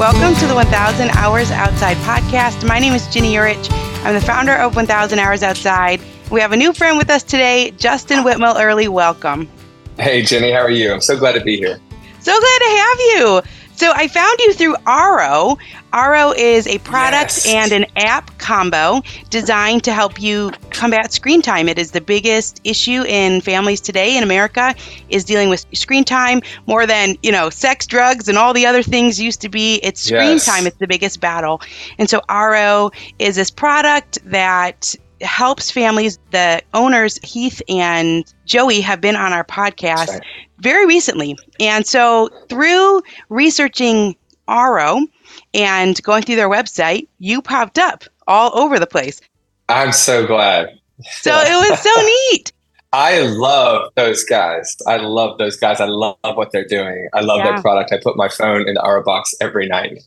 Welcome to the 1000 Hours Outside podcast. My name is Ginny Yurich. I'm the founder of 1000 Hours Outside. We have a new friend with us today, Justin Whitmel Earley. Welcome. Hey, Ginny, how are you? I'm so glad to be here. So glad to have you. So I found you through Aro. Aro is a product Yes. and an app combo designed to help you combat screen time. It is the biggest issue in families today in America is dealing with screen time more than, you know, sex, drugs and all the other things used to be. It's screen Yes. time. It's the biggest battle. And so Aro is this product that helps families. The owners, Heath and Joey, have been on our podcast right. very recently. And so through researching Aro and going through their website, you popped up all over the place. I'm so glad. So it was so neat. I love those guys. I love those guys. I love what they're doing. I love Yeah. their product. I put my phone in the Aro box every night.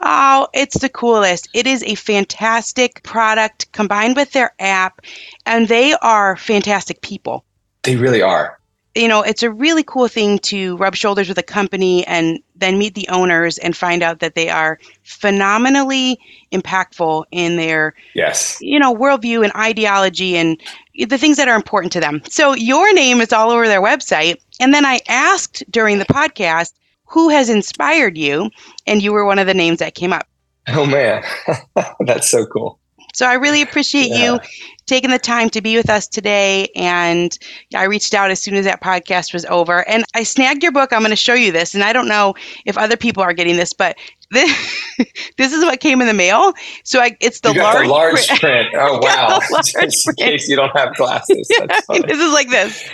Oh, it's the coolest. It is a fantastic product combined with their app, and they are fantastic people. They really are. You know, it's a really cool thing to rub shoulders with a company and then meet the owners and find out that they are phenomenally impactful in their Yes. you know, worldview and ideology and the things that are important to them. So your name is all over their website. And then I asked during the podcast, who has inspired you? And you were one of the names that came up. Oh man, that's so cool. So I really appreciate you taking the time to be with us today. And I reached out as soon as that podcast was over. And I snagged your book. I'm going to show you this. And I don't know if other people are getting this, but this, this is what came in the mail. So I, it's the large, the large print. print. Oh wow! large Just in print. case you don't have glasses. That's funny. this is like this.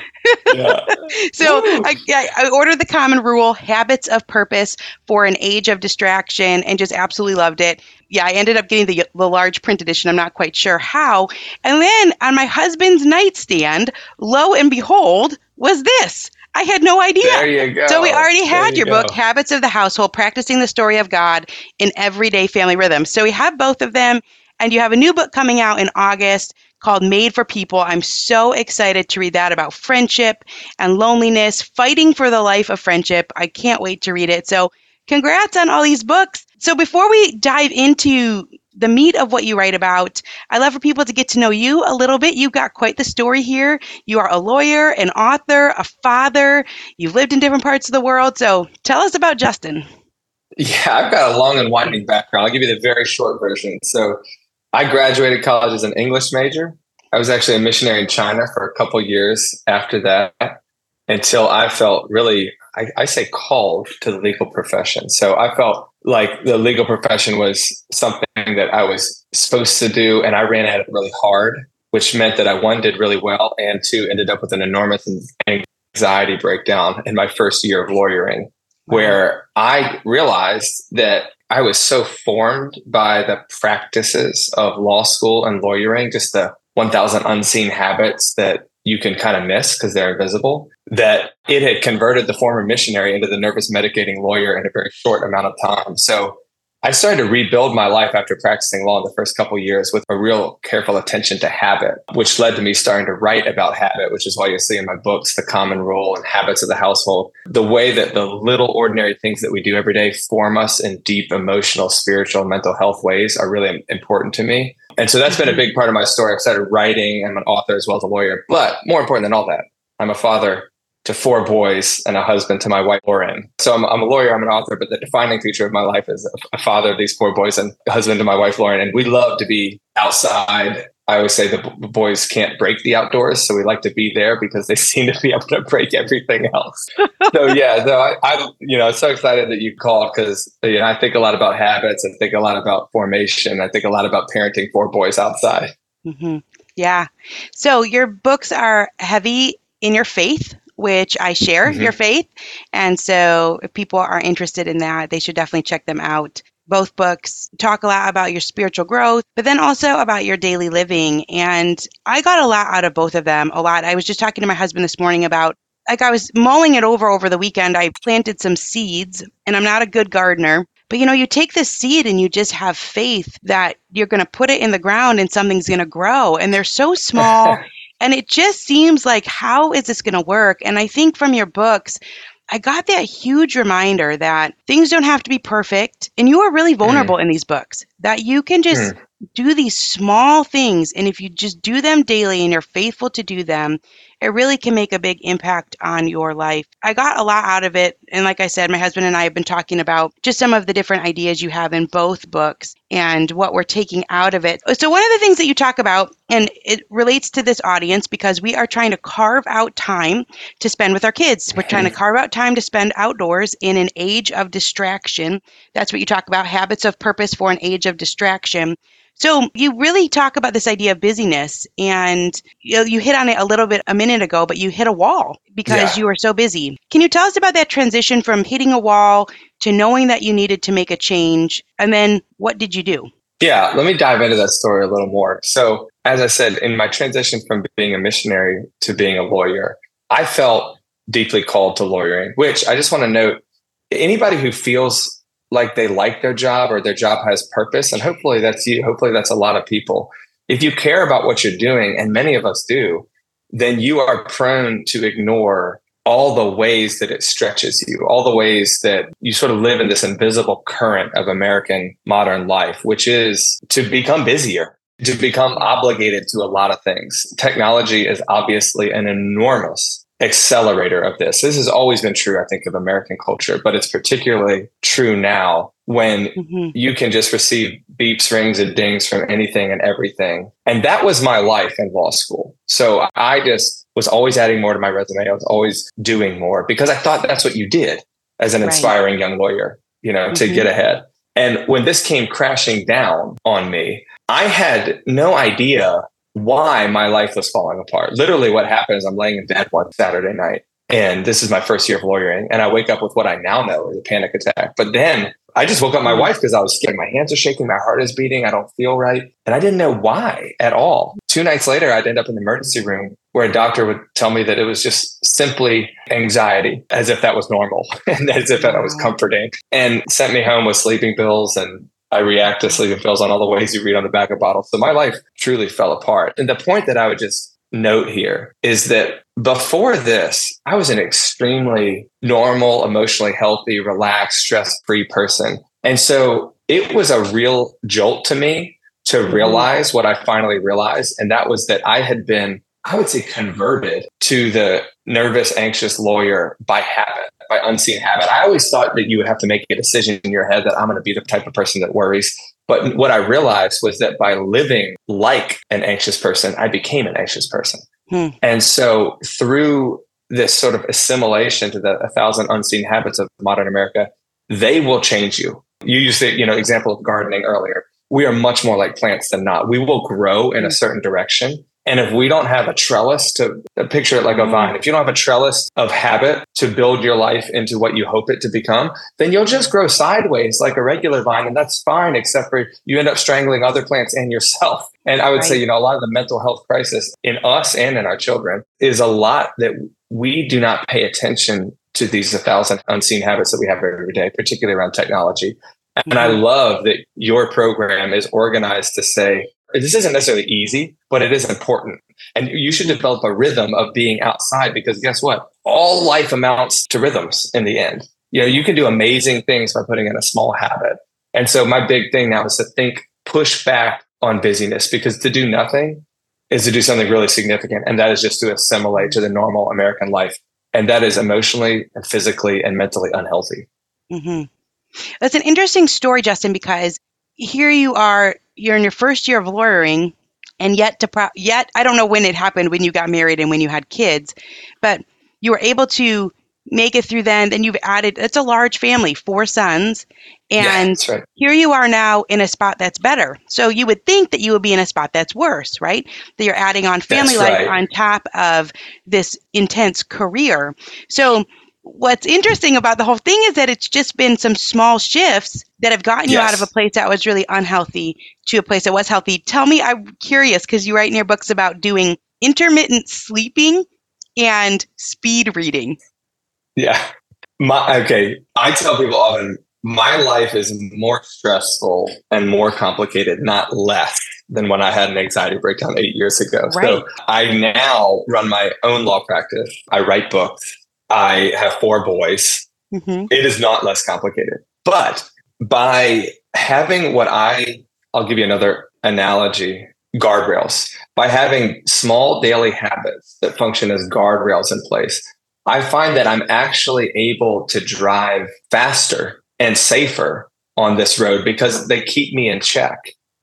Yeah. So I, I I ordered the common rule, habits of purpose for an age of distraction, and just absolutely loved it. Yeah, I ended up getting the, the large print edition. I'm not quite sure how. And then on my husband's nightstand, lo and behold, was this. I had no idea. There you go. So we already had you your go. book, Habits of the Household, Practicing the Story of God in Everyday Family Rhythm. So we have both of them, and you have a new book coming out in August called Made for People. I'm so excited to read that about friendship and loneliness, fighting for the life of friendship. I can't wait to read it. So congrats on all these books. So before we dive into the meat of what you write about, I love for people to get to know you a little bit. You've got quite the story here. You are a lawyer, an author, a father. You've lived in different parts of the world. So tell us about Justin. Yeah, I've got a long and winding background. I'll give you the very short version. So, I graduated college as an English major. I was actually a missionary in China for a couple years after that until I felt really, I, I say, called to the legal profession. So, I felt like the legal profession was something that I was supposed to do, and I ran at it really hard, which meant that I, one, did really well, and two, ended up with an enormous anxiety breakdown in my first year of lawyering where I realized that I was so formed by the practices of law school and lawyering, just the 1000 unseen habits that you can kind of miss because they're invisible, that it had converted the former missionary into the nervous medicating lawyer in a very short amount of time. So I started to rebuild my life after practicing law in the first couple of years with a real careful attention to habit, which led to me starting to write about habit, which is why you see in my books the common rule and habits of the household. The way that the little ordinary things that we do every day form us in deep emotional, spiritual, mental health ways are really important to me. And so that's been a mm-hmm. big part of my story. I've started writing. I'm an author as well as a lawyer. But more important than all that, I'm a father to four boys and a husband to my wife, Lauren. So I'm, I'm a lawyer, I'm an author, but the defining feature of my life is a, a father of these four boys and a husband to my wife, Lauren. And we love to be outside. I always say the b- boys can't break the outdoors. So we like to be there because they seem to be able to break everything else. so yeah, so I, I, you know, so excited that you called because you know, I think a lot about habits. I think a lot about formation. I think a lot about parenting four boys outside. hmm Yeah. So your books are heavy in your faith, which I share Mhm. your faith. And so if people are interested in that, they should definitely check them out. Both books talk a lot about your spiritual growth, but then also about your daily living. And I got a lot out of both of them. A lot. I was just talking to my husband this morning about like I was mulling it over over the weekend. I planted some seeds, and I'm not a good gardener. But you know, you take this seed and you just have faith that you're going to put it in the ground and something's going to grow. And they're so small. And it just seems like, how is this going to work? And I think from your books, I got that huge reminder that things don't have to be perfect. And you are really vulnerable mm. in these books, that you can just mm. do these small things. And if you just do them daily and you're faithful to do them, it really can make a big impact on your life. I got a lot out of it. And like I said, my husband and I have been talking about just some of the different ideas you have in both books and what we're taking out of it. So, one of the things that you talk about, and it relates to this audience because we are trying to carve out time to spend with our kids. We're trying to carve out time to spend outdoors in an age of distraction. That's what you talk about habits of purpose for an age of distraction. So you really talk about this idea of busyness, and you, know, you hit on it a little bit a minute ago, but you hit a wall because yeah. you were so busy. Can you tell us about that transition from hitting a wall to knowing that you needed to make a change, and then what did you do? Yeah, let me dive into that story a little more. So, as I said, in my transition from being a missionary to being a lawyer, I felt deeply called to lawyering, which I just want to note anybody who feels like they like their job or their job has purpose. And hopefully that's you. Hopefully that's a lot of people. If you care about what you're doing, and many of us do, then you are prone to ignore all the ways that it stretches you, all the ways that you sort of live in this invisible current of American modern life, which is to become busier, to become obligated to a lot of things. Technology is obviously an enormous accelerator of this. This has always been true, I think, of American culture, but it's particularly true now when mm-hmm. you can just receive beeps, rings, and dings from anything and everything. And that was my life in law school. So I just was always adding more to my resume. I was always doing more because I thought that's what you did as an right. inspiring young lawyer, you know, mm-hmm. to get ahead. And when this came crashing down on me, I had no idea why my life was falling apart. Literally, what happened is I'm laying in bed one Saturday night, and this is my first year of lawyering, and I wake up with what I now know is a panic attack. But then I just woke up my wife because I was scared. My hands are shaking, my heart is beating, I don't feel right. And I didn't know why at all. Two nights later, I'd end up in the emergency room where a doctor would tell me that it was just simply anxiety, as if that was normal and as if that was comforting, and sent me home with sleeping pills and I react to sleeping pills on all the ways you read on the back of bottles. So my life truly fell apart. And the point that I would just note here is that before this, I was an extremely normal, emotionally healthy, relaxed, stress free person. And so it was a real jolt to me to mm-hmm. realize what I finally realized. And that was that I had been, I would say, converted to the nervous, anxious lawyer by habit by unseen habit. I always thought that you would have to make a decision in your head that I'm going to be the type of person that worries. But what I realized was that by living like an anxious person, I became an anxious person. Hmm. And so through this sort of assimilation to the a thousand unseen habits of modern America, they will change you. You used the you know example of gardening earlier. We are much more like plants than not. We will grow in a hmm. certain direction and if we don't have a trellis to picture it like a vine, if you don't have a trellis of habit to build your life into what you hope it to become, then you'll just grow sideways like a regular vine. And that's fine, except for you end up strangling other plants and yourself. And I would right. say, you know, a lot of the mental health crisis in us and in our children is a lot that we do not pay attention to these a thousand unseen habits that we have every day, particularly around technology. And I mm-hmm. love that your program is organized to say, this isn't necessarily easy, but it is important. And you should develop a rhythm of being outside because guess what? All life amounts to rhythms in the end. You know, you can do amazing things by putting in a small habit. And so my big thing now is to think, push back on busyness because to do nothing is to do something really significant. And that is just to assimilate to the normal American life. And that is emotionally and physically and mentally unhealthy. Mm-hmm. That's an interesting story, Justin, because here you are you're in your first year of lawyering and yet to pro- yet I don't know when it happened when you got married and when you had kids, but you were able to make it through then. Then you've added it's a large family, four sons, and yeah, right. here you are now in a spot that's better. So you would think that you would be in a spot that's worse, right? That you're adding on family that's life right. on top of this intense career. So what's interesting about the whole thing is that it's just been some small shifts that have gotten you out of a place that was really unhealthy to a place that was healthy. Tell me, I'm curious because you write in your books about doing intermittent sleeping and speed reading. Yeah. My, okay. I tell people often my life is more stressful and more complicated, not less than when I had an anxiety breakdown eight years ago. Right. So I now run my own law practice. I write books. I have four boys. Mm-hmm. It is not less complicated. But by having what I, I'll give you another analogy guardrails. By having small daily habits that function as guardrails in place, I find that I'm actually able to drive faster and safer on this road because they keep me in check.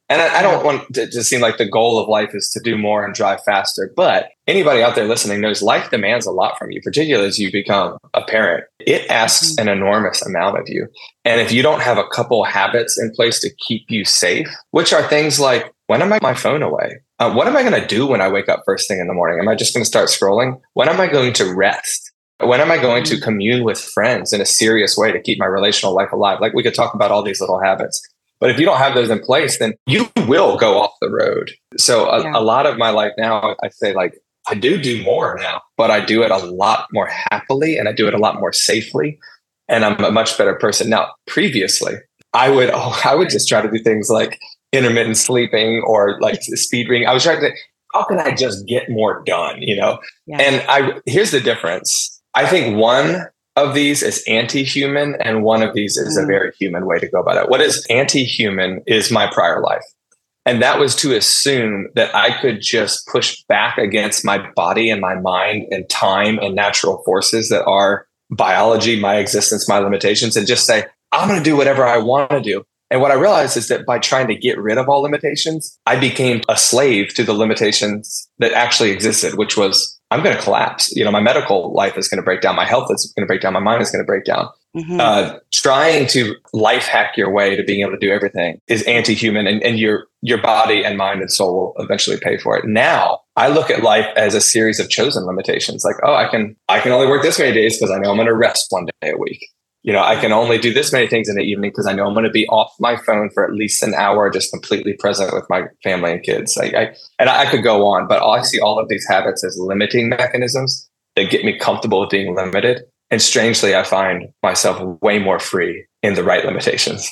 And I, I don't want it to seem like the goal of life is to do more and drive faster, but anybody out there listening knows life demands a lot from you, particularly as you become a parent. It asks mm-hmm. an enormous amount of you. And if you don't have a couple habits in place to keep you safe, which are things like when am I my phone away? Uh, what am I going to do when I wake up first thing in the morning? Am I just going to start scrolling? When am I going to rest? When am I going to mm-hmm. commune with friends in a serious way to keep my relational life alive? Like we could talk about all these little habits. But if you don't have those in place, then you will go off the road. So a, yeah. a lot of my life now, I say like, I do do more now, but I do it a lot more happily and I do it a lot more safely. And I'm a much better person. Now, previously, I would, oh, I would just try to do things like intermittent sleeping or like speed reading. I was trying to, how can I just get more done? You know? Yeah. And I, here's the difference. I think one of these is anti-human and one of these is a mm. very human way to go about it. What is anti-human is my prior life. And that was to assume that I could just push back against my body and my mind and time and natural forces that are biology, my existence, my limitations, and just say, I'm going to do whatever I want to do. And what I realized is that by trying to get rid of all limitations, I became a slave to the limitations that actually existed, which was I'm going to collapse. You know, my medical life is going to break down. My health is going to break down. My mind is going to break down. Mm-hmm. Uh, trying to life hack your way to being able to do everything is anti-human, and, and your your body and mind and soul will eventually pay for it. Now, I look at life as a series of chosen limitations. Like, oh, I can I can only work this many days because I know I'm going to rest one day a week you know, I can only do this many things in the evening because I know I'm going to be off my phone for at least an hour, just completely present with my family and kids. I, I, and I could go on, but I see all of these habits as limiting mechanisms that get me comfortable with being limited. And strangely, I find myself way more free in the right limitations.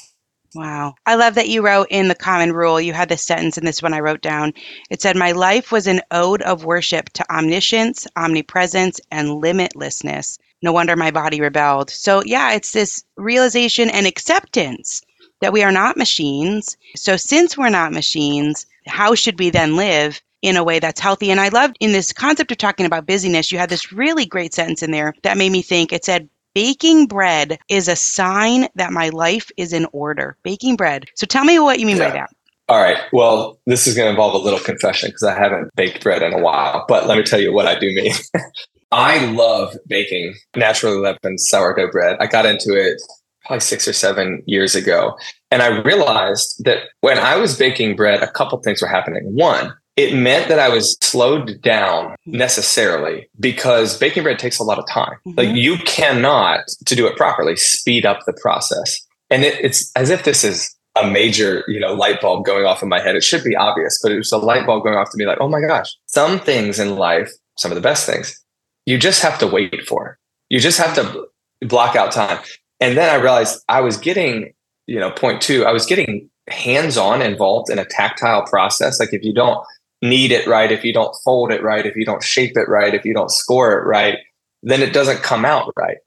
Wow. I love that you wrote in the common rule, you had this sentence in this one I wrote down. It said, My life was an ode of worship to omniscience, omnipresence, and limitlessness no wonder my body rebelled. So, yeah, it's this realization and acceptance that we are not machines. So, since we're not machines, how should we then live in a way that's healthy? And I loved in this concept of talking about busyness, you had this really great sentence in there that made me think. It said, Baking bread is a sign that my life is in order. Baking bread. So, tell me what you mean yeah. by that. All right. Well, this is going to involve a little confession because I haven't baked bread in a while, but let me tell you what I do mean. I love baking naturally leavened sourdough bread. I got into it probably six or seven years ago. And I realized that when I was baking bread, a couple things were happening. One, it meant that I was slowed down necessarily because baking bread takes a lot of time. Mm-hmm. Like you cannot, to do it properly, speed up the process. And it, it's as if this is a major, you know, light bulb going off in my head. It should be obvious, but it was a light bulb going off to me like, oh my gosh, some things in life, some of the best things, you just have to wait for. You just have to block out time. And then I realized I was getting, you know, point two, I was getting hands on involved in a tactile process. Like if you don't knead it right, if you don't fold it right, if you don't shape it right, if you don't score it right, then it doesn't come out right.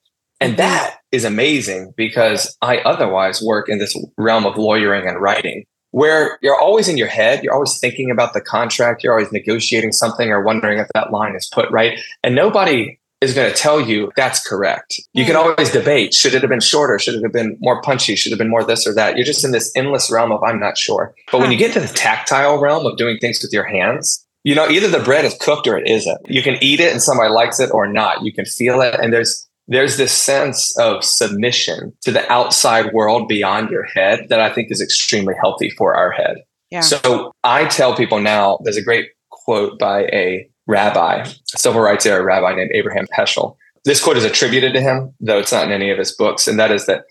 And mm-hmm. that is amazing because I otherwise work in this realm of lawyering and writing where you're always in your head, you're always thinking about the contract, you're always negotiating something or wondering if that line is put right. And nobody is going to tell you that's correct. You can hmm. always debate should it have been shorter? Should it have been more punchy? Should it have been more this or that? You're just in this endless realm of I'm not sure. But when you get to the tactile realm of doing things with your hands, you know, either the bread is cooked or it isn't. You can eat it and somebody likes it or not. You can feel it. And there's there's this sense of submission to the outside world beyond your head that I think is extremely healthy for our head. Yeah. So I tell people now, there's a great quote by a rabbi, a civil rights era rabbi named Abraham Heschel. This quote is attributed to him, though it's not in any of his books. And that is that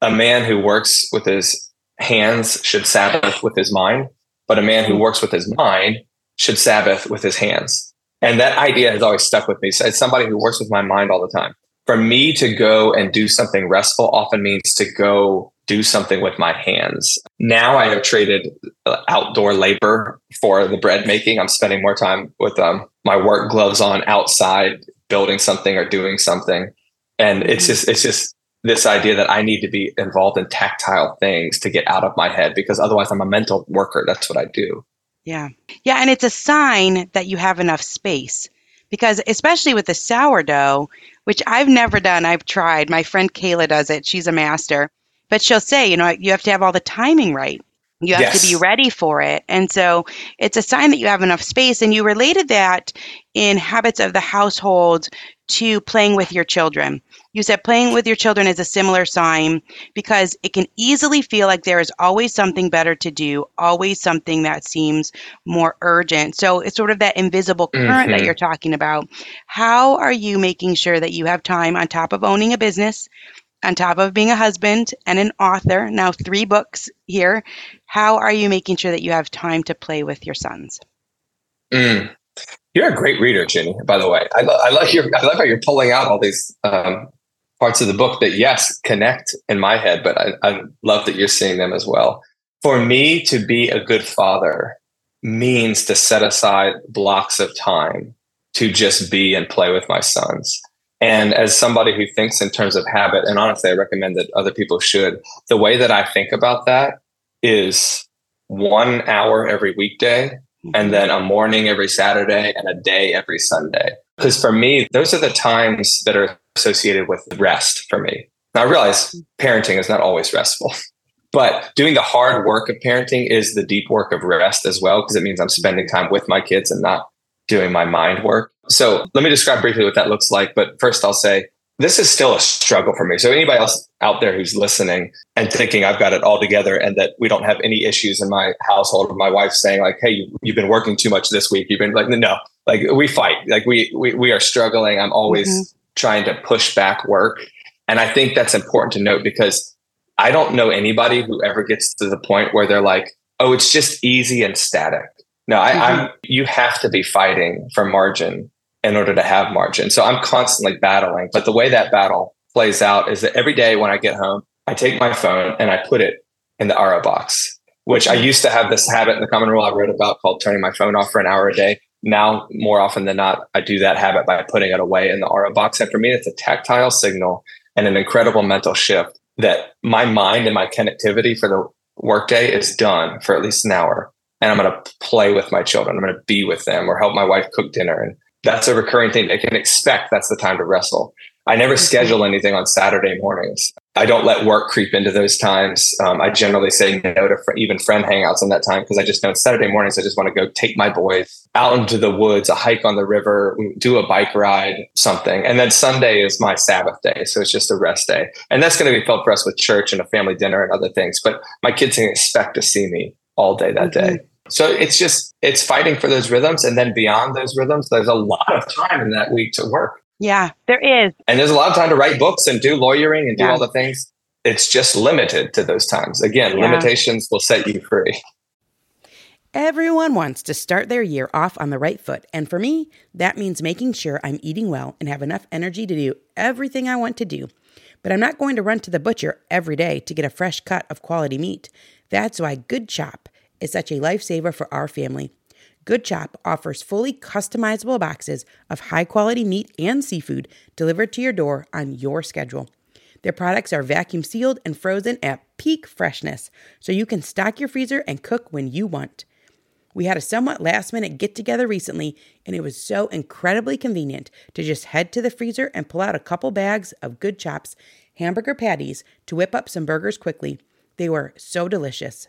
a man who works with his hands should Sabbath with his mind, but a man who works with his mind should Sabbath with his hands. And that idea has always stuck with me. So as somebody who works with my mind all the time, for me to go and do something restful often means to go do something with my hands. Now I have traded uh, outdoor labor for the bread making. I'm spending more time with um, my work gloves on outside, building something or doing something. And it's just it's just this idea that I need to be involved in tactile things to get out of my head because otherwise I'm a mental worker. That's what I do. Yeah. Yeah. And it's a sign that you have enough space because, especially with the sourdough, which I've never done, I've tried. My friend Kayla does it. She's a master. But she'll say, you know, you have to have all the timing right. You have yes. to be ready for it. And so it's a sign that you have enough space. And you related that in habits of the household to playing with your children. You said playing with your children is a similar sign because it can easily feel like there is always something better to do, always something that seems more urgent. So it's sort of that invisible current mm-hmm. that you're talking about. How are you making sure that you have time on top of owning a business, on top of being a husband and an author, now three books here? How are you making sure that you have time to play with your sons? Mm. You're a great reader, Ginny. By the way, I, lo- I love your. I love how you're pulling out all these um, parts of the book that yes connect in my head but I, I love that you're seeing them as well. For me to be a good father means to set aside blocks of time to just be and play with my sons. And as somebody who thinks in terms of habit and honestly i recommend that other people should the way that i think about that is one hour every weekday and mm-hmm. then a morning every saturday and a day every sunday. Because for me those are the times that are associated with rest for me. Now, I realize parenting is not always restful, but doing the hard work of parenting is the deep work of rest as well, because it means I'm spending time with my kids and not doing my mind work. So let me describe briefly what that looks like. But first, I'll say this is still a struggle for me. So anybody else out there who's listening and thinking I've got it all together and that we don't have any issues in my household, my wife saying like, "Hey, you, have been working too much this week," you've been like, "No, like we fight, like we we we are struggling." I'm always mm-hmm trying to push back work. And I think that's important to note because I don't know anybody who ever gets to the point where they're like, oh, it's just easy and static. No, I, mm-hmm. I'm you have to be fighting for margin in order to have margin. So I'm constantly battling. But the way that battle plays out is that every day when I get home, I take my phone and I put it in the Aro box, which I used to have this habit in the common rule I wrote about called turning my phone off for an hour a day now more often than not i do that habit by putting it away in the aro box. And for me it's a tactile signal and an incredible mental shift that my mind and my connectivity for the workday is done for at least an hour. And i'm going to play with my children. I'm going to be with them or help my wife cook dinner. And that's a recurring thing. They can expect that's the time to wrestle. I never mm-hmm. schedule anything on Saturday mornings. I don't let work creep into those times. Um, I generally say no to fr- even friend hangouts on that time because I just know Saturday mornings I just want to go take my boys out into the woods, a hike on the river, do a bike ride, something. And then Sunday is my Sabbath day, so it's just a rest day, and that's going to be filled for us with church and a family dinner and other things. But my kids can expect to see me all day that day. So it's just it's fighting for those rhythms, and then beyond those rhythms, there's a lot of time in that week to work. Yeah, there is. And there's a lot of time to write books and do lawyering and do yeah. all the things. It's just limited to those times. Again, yeah. limitations will set you free. Everyone wants to start their year off on the right foot. And for me, that means making sure I'm eating well and have enough energy to do everything I want to do. But I'm not going to run to the butcher every day to get a fresh cut of quality meat. That's why Good Chop is such a lifesaver for our family. Good Chop offers fully customizable boxes of high quality meat and seafood delivered to your door on your schedule. Their products are vacuum sealed and frozen at peak freshness, so you can stock your freezer and cook when you want. We had a somewhat last minute get together recently, and it was so incredibly convenient to just head to the freezer and pull out a couple bags of Good Chops hamburger patties to whip up some burgers quickly. They were so delicious.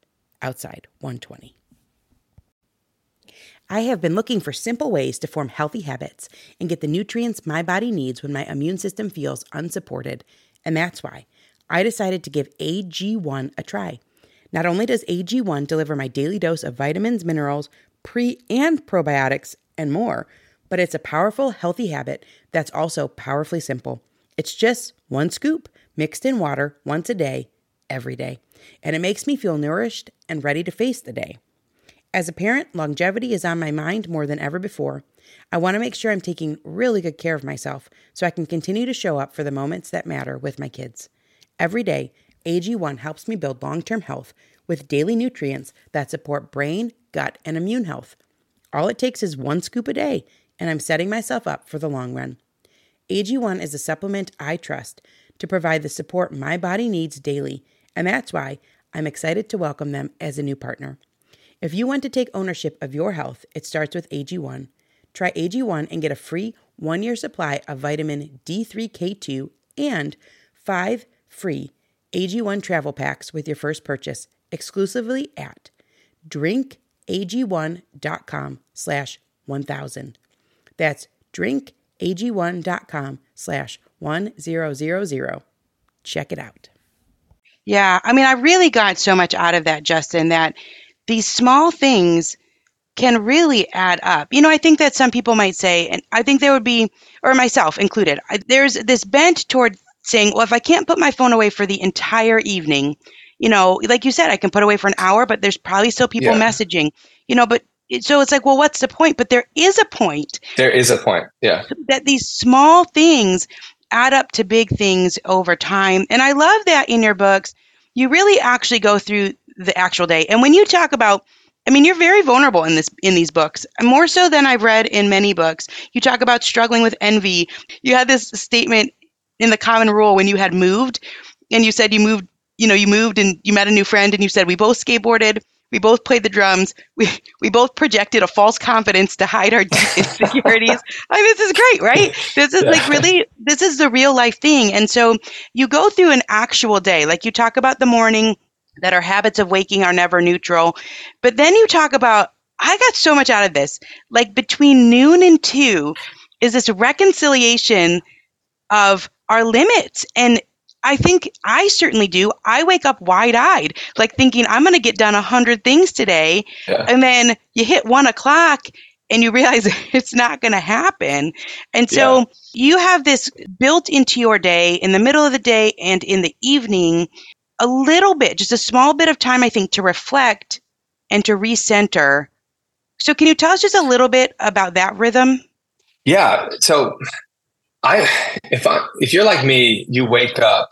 outside 120. I have been looking for simple ways to form healthy habits and get the nutrients my body needs when my immune system feels unsupported, and that's why I decided to give AG1 a try. Not only does AG1 deliver my daily dose of vitamins, minerals, pre and probiotics, and more, but it's a powerful, healthy habit that's also powerfully simple. It's just one scoop mixed in water once a day, every day, and it makes me feel nourished and ready to face the day. As a parent, longevity is on my mind more than ever before. I want to make sure I'm taking really good care of myself so I can continue to show up for the moments that matter with my kids. Every day, AG1 helps me build long term health with daily nutrients that support brain, gut, and immune health. All it takes is one scoop a day, and I'm setting myself up for the long run. AG1 is a supplement I trust to provide the support my body needs daily, and that's why I'm excited to welcome them as a new partner. If you want to take ownership of your health, it starts with AG1. Try AG1 and get a free one year supply of vitamin D3K2 and five free AG1 travel packs with your first purchase exclusively at drinkag1.com slash 1000. That's drinkag1.com slash 1000. Check it out. Yeah, I mean, I really got so much out of that, Justin, that these small things can really add up. You know, I think that some people might say, and I think there would be, or myself included, I, there's this bent toward saying, well, if I can't put my phone away for the entire evening, you know, like you said, I can put away for an hour, but there's probably still people yeah. messaging, you know, but so it's like, well, what's the point? But there is a point. There is a point. Yeah. That these small things add up to big things over time. And I love that in your books, you really actually go through the actual day. And when you talk about I mean, you're very vulnerable in this in these books, more so than I've read in many books. You talk about struggling with envy. You had this statement in the common rule when you had moved, and you said you moved. You know, you moved and you met a new friend, and you said we both skateboarded, we both played the drums, we we both projected a false confidence to hide our insecurities. I mean, this is great, right? This is yeah. like really, this is the real life thing. And so you go through an actual day, like you talk about the morning that our habits of waking are never neutral. But then you talk about, I got so much out of this. Like between noon and two is this reconciliation of our limits. And I think I certainly do. I wake up wide eyed, like thinking I'm going to get done a hundred things today. Yeah. And then you hit one o'clock and you realize it's not going to happen. And so yeah. you have this built into your day in the middle of the day and in the evening a little bit, just a small bit of time, I think, to reflect and to recenter. So, can you tell us just a little bit about that rhythm? Yeah. So, I if I if you're like me, you wake up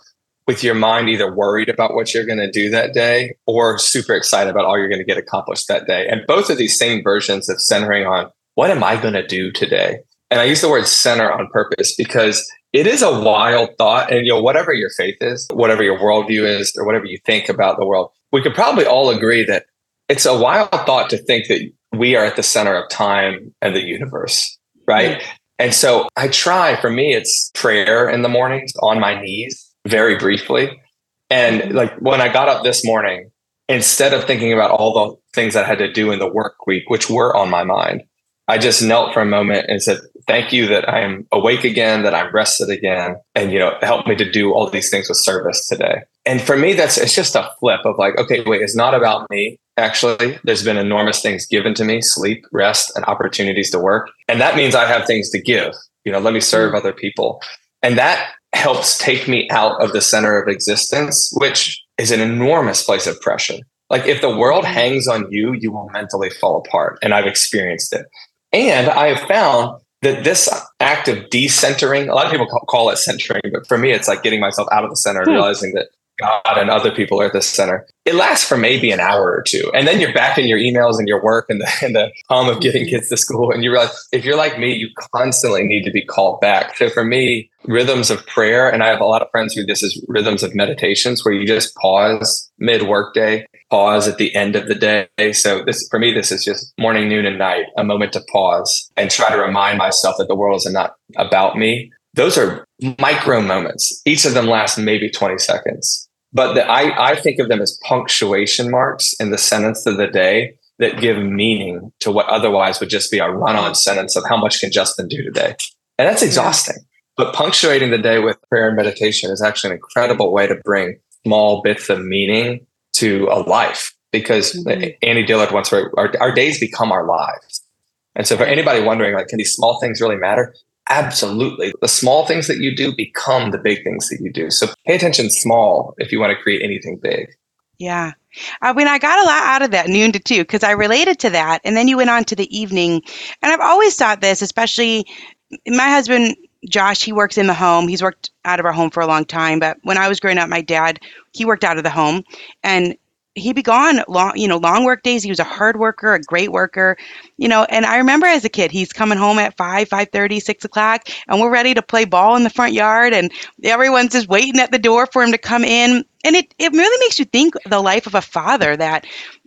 with your mind either worried about what you're going to do that day or super excited about all you're going to get accomplished that day. And both of these same versions of centering on what am I going to do today? And I use the word center on purpose because it is a wild thought. And you know, whatever your faith is, whatever your worldview is, or whatever you think about the world, we could probably all agree that it's a wild thought to think that we are at the center of time and the universe, right? And so I try, for me, it's prayer in the mornings on my knees, very briefly. And like when I got up this morning, instead of thinking about all the things I had to do in the work week, which were on my mind, I just knelt for a moment and said, thank you that I'm awake again, that I'm rested again, and you know, help me to do all these things with service today. And for me, that's it's just a flip of like, okay, wait, it's not about me. Actually, there's been enormous things given to me, sleep, rest, and opportunities to work. And that means I have things to give. You know, let me serve other people. And that helps take me out of the center of existence, which is an enormous place of pressure. Like if the world hangs on you, you will mentally fall apart. And I've experienced it. And I have found that this act of decentering, a lot of people call it centering, but for me, it's like getting myself out of the center and hmm. realizing that God and other people are at the center. It lasts for maybe an hour or two. And then you're back in your emails and your work and the, and the hum of getting kids to school. And you realize if you're like me, you constantly need to be called back. So for me, rhythms of prayer, and I have a lot of friends who this is rhythms of meditations where you just pause mid workday, pause at the end of the day. So this for me, this is just morning, noon, and night, a moment to pause and try to remind myself that the world is not about me. Those are micro moments. Each of them lasts maybe 20 seconds. But the, I, I think of them as punctuation marks in the sentence of the day that give meaning to what otherwise would just be a run on sentence of how much can Justin do today. And that's exhausting. But punctuating the day with prayer and meditation is actually an incredible way to bring small bits of meaning to a life because mm-hmm. Annie Dillard once wrote, our, our days become our lives. And so for anybody wondering, like, can these small things really matter? Absolutely. The small things that you do become the big things that you do. So pay attention small if you want to create anything big. Yeah. Uh, I mean, I got a lot out of that noon to two because I related to that. And then you went on to the evening. And I've always thought this, especially my husband, Josh, he works in the home. He's worked out of our home for a long time. But when I was growing up, my dad, he worked out of the home. And he'd be gone long, you know, long work days. He was a hard worker, a great worker, you know. And I remember as a kid, he's coming home at five, five thirty, six o'clock, and we're ready to play ball in the front yard, and everyone's just waiting at the door for him to come in. And it it really makes you think the life of a father that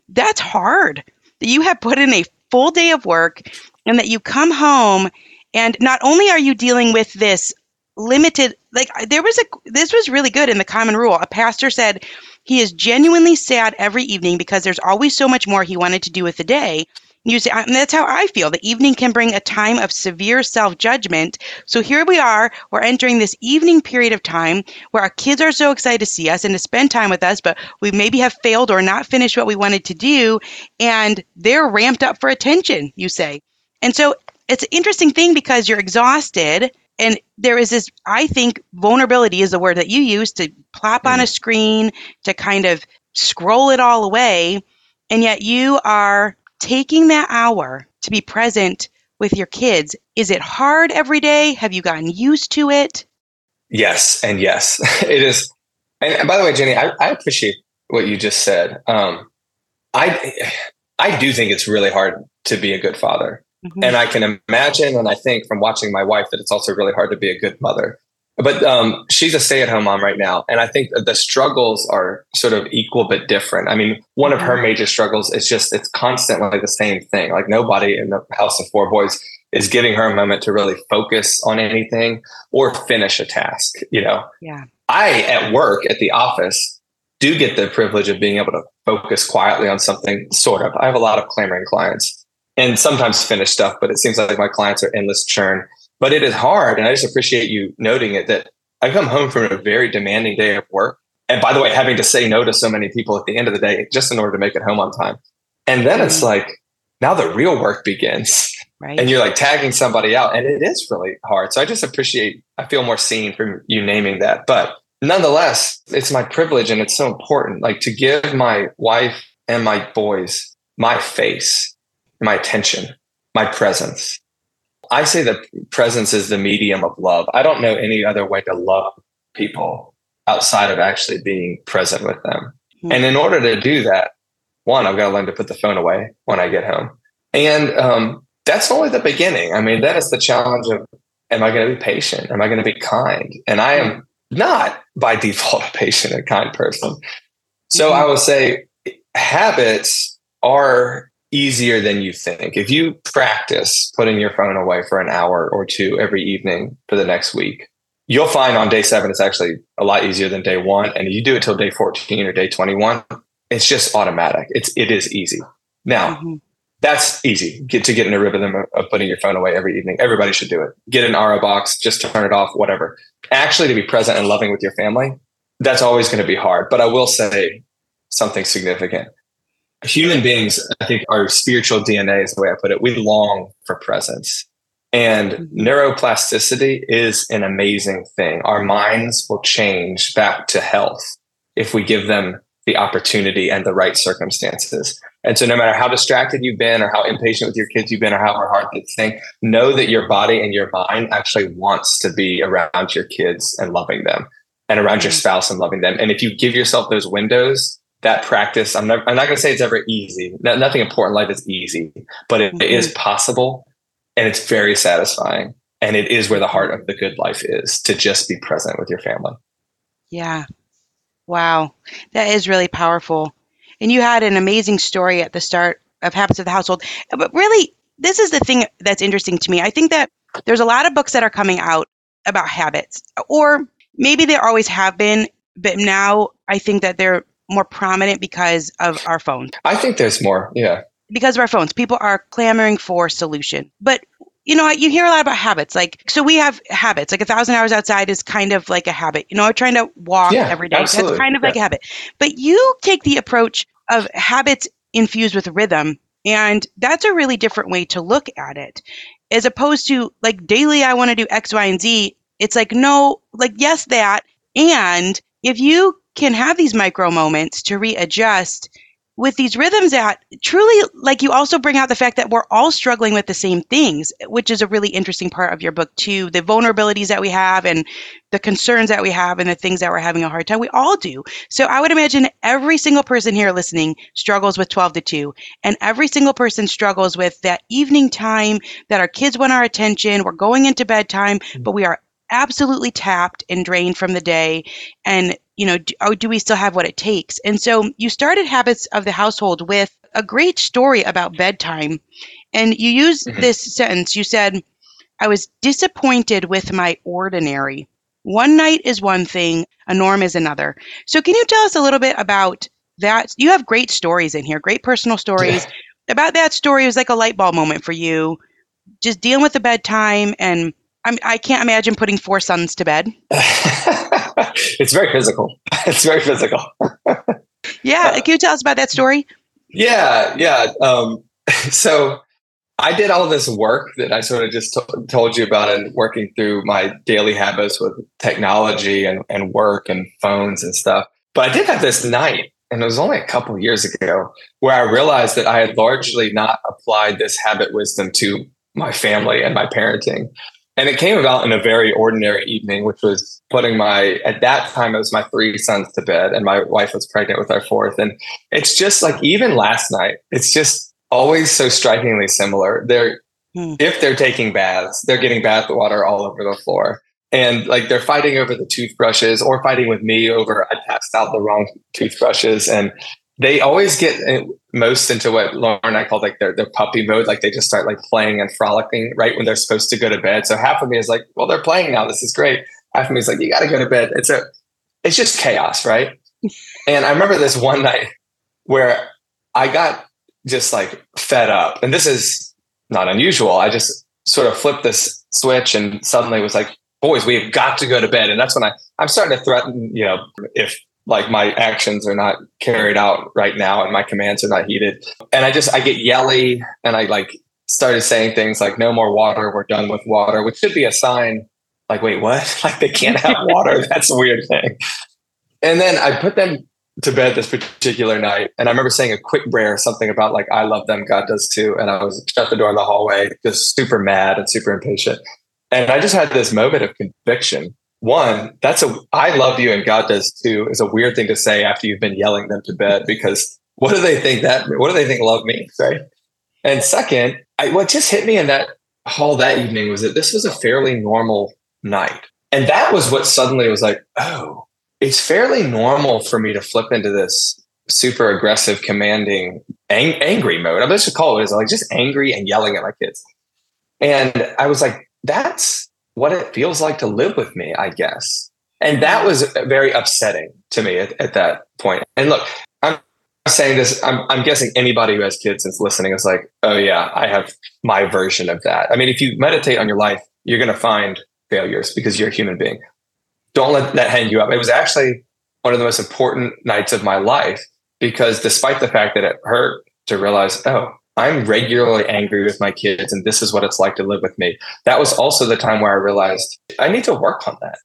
that's hard. That you have put in a full day of work, and that you come home, and not only are you dealing with this limited like there was a this was really good in the common rule a pastor said he is genuinely sad every evening because there's always so much more he wanted to do with the day. You say, and that's how I feel. The evening can bring a time of severe self judgment. So here we are, we're entering this evening period of time where our kids are so excited to see us and to spend time with us, but we maybe have failed or not finished what we wanted to do. And they're ramped up for attention, you say. And so it's an interesting thing because you're exhausted and there is this i think vulnerability is the word that you use to plop mm. on a mm. screen to kind of scroll it all away. And yet you are taking that hour to be present with your kids. Is it hard every day? Have you gotten used to it? Yes and yes. It is. And, and by the way Ginny I, I, appreciate what you just said. Um, i i do think it's really hard to be a good father Mm-hmm. And I can imagine, and I think from watching my wife, that it's also really hard to be a good mother. But um, she's a stay at home mom right now. And I think the struggles are sort of equal but different. I mean, one of her mm-hmm. major struggles is just it's constantly the same thing. Like nobody in the house of four boys is giving her a moment to really focus on anything or finish a task. You know, yeah. I at work at the office do get the privilege of being able to focus quietly on something, sort of. I have a lot of clamoring clients and sometimes finish stuff, but it seems like my clients are endless churn. But it is hard. And I just appreciate you noting it that I come home from a very demanding day of work. And by the way, having to say no to so many people at the end of the day just in order to make it home on time. And then it's mm-hmm. like, now the real work begins. Right. And you're like tagging somebody out. And it is really hard. So I just appreciate, I feel more seen from you naming that. But nonetheless, it's my privilege and it's so important, like to give my wife and my boys my face my attention, my presence. I say that presence is the medium of love. I don't know any other way to love people outside of actually being present with them. Mm-hmm. And in order to do that, one, I've got to learn to put the phone away when I get home. And um, that's only the beginning. I mean, that is the challenge of am I going to be patient? Am I going to be kind? And I am not by default a patient and kind person. So mm-hmm. I would say habits are easier than you think. If you practice putting your phone away for an hour or two every evening for the next week, you'll find on day seven it's actually a lot easier than day one. And you do it till day 14 or day 21, it's just automatic. It's it is easy. Now, mm-hmm. that's easy. Get to get in a rhythm of putting your phone away every evening. Everybody should do it. Get an Aro box, just turn it off, whatever. Actually, to be present and loving with your family, that's always going to be hard. But I will say something significant human beings, I think our spiritual DNA is the way I put it. We long for presence. And mm-hmm. neuroplasticity is an amazing thing. Our minds will change back to health if we give them the opportunity and the right circumstances. And so, no matter how distracted you've been, or how impatient with your kids you've been, or how hard this thing, know that your body and your mind actually wants to be around your kids and loving them, and around your mm-hmm. spouse and loving them. And if you give yourself those windows, that practice i'm, never, I'm not going to say it's ever easy. No, nothing important in life is easy but it, mm-hmm. it is possible and it's very satisfying and it is where the heart of the good life is to just be present with your family. Yeah. Wow. That is really powerful. And you had an amazing story at the start of habits of the household. But really this is the thing that's interesting to me. I think that there's a lot of books that are coming out about habits or maybe there always have been but now i think that they're more prominent because of our phones. I think there's more, yeah. Because of our phones, people are clamoring for solution. But you know, you hear a lot about habits. Like, so we have habits. Like a thousand hours outside is kind of like a habit. You know, I'm trying to walk yeah, every day. Absolutely. That's kind of yeah. like a habit. But you take the approach of habits infused with rhythm. And that's a really different way to look at it. As opposed to like daily, I want to do X, Y, and Z. It's like, no, like, yes, that. And if you can have these micro moments to readjust, with these rhythms that truly like you also bring out the fact that we're all struggling with the same things which is a really interesting part of your book too the vulnerabilities that we have and the concerns that we have and the things that we're having a hard time we all do so i would imagine every single person here listening struggles with 12 to 2 and every single person struggles with that evening time that our kids want our attention we're going into bedtime mm-hmm. but we are absolutely tapped and drained from the day and you know do, oh, do we still have what it takes? And so you started habits of the household with a great story about bedtime. And you used mm-hmm. this sentence. You said i was disappointed with my ordinary. One night is one thing a norm is another. So can you tell us a little bit about that? You have great stories in here great personal stories. Yeah. about that story it was like a light bulb moment for you just dealing with the bedtime and I'm, I can not imagine putting four sons to bed. it's very physical. It's very physical. yeah. Uh, can you tell us about that story? Yeah. Yeah. Um, so I did all this work that I sort of just t- told you about and working through my daily habits with technology and, and work and phones and stuff. But I did have this night, and it was only a couple years ago, where I realized that I had largely not applied this habit wisdom to my family and my parenting. And it came about in a very ordinary evening, which was putting my, at that time, it was my three sons to bed, and my wife was pregnant with our fourth. And it's just like, even last night, it's just always so strikingly similar. They're, hmm. if they're taking baths, they're getting bath water all over the floor. And like they're fighting over the toothbrushes or fighting with me over I passed out the wrong toothbrushes. And they always get uh, most into what Lauren and I call like their, their puppy mode. Like they just start like playing and frolicking right when they're supposed to go to bed. So half of me is like, well, they're playing now. This is great. Half of me is like, you got to go to bed. It's a, it's just chaos. Right. and I remember this one night where I got just like fed up and this is not unusual. I just sort of flipped this switch and suddenly was like, boys, we've got to go to bed. And that's when I, I'm starting to threaten, you know, if like my actions are not carried out right now and my commands are not heeded. And i just i get yelly and i like started saying things like no more water we're done with water which should be a sign like wait what? Like they can't have water? That's a weird thing. And then i put them to bed this particular night and i remember saying a quick prayer something about like i love them god does too and i was shut the door in the hallway just super mad and super impatient. And i just had this moment of conviction one, that's a I love you and God does too is a weird thing to say after you've been yelling them to bed because what do they think that what do they think love means, right? And second, I, what just hit me in that hall that evening was that this was a fairly normal night. And that was what suddenly was like, oh, it's fairly normal for me to flip into this super aggressive, commanding, ang- angry mode. I'm just call it is like just angry and yelling at my kids. And I was like, that's what it feels like to live with me, I guess. And that was very upsetting to me at, at that point. And look, I'm saying this, I'm, I'm guessing anybody who has kids is listening is like, oh, yeah, I have my version of that. I mean, if you meditate on your life, you're going to find failures because you're a human being. Don't let that hang you up. It was actually one of the most important nights of my life because despite the fact that it hurt to realize, oh, I'm regularly angry with my kids, and this is what it's like to live with me. That was also the time where I realized I need to work on that.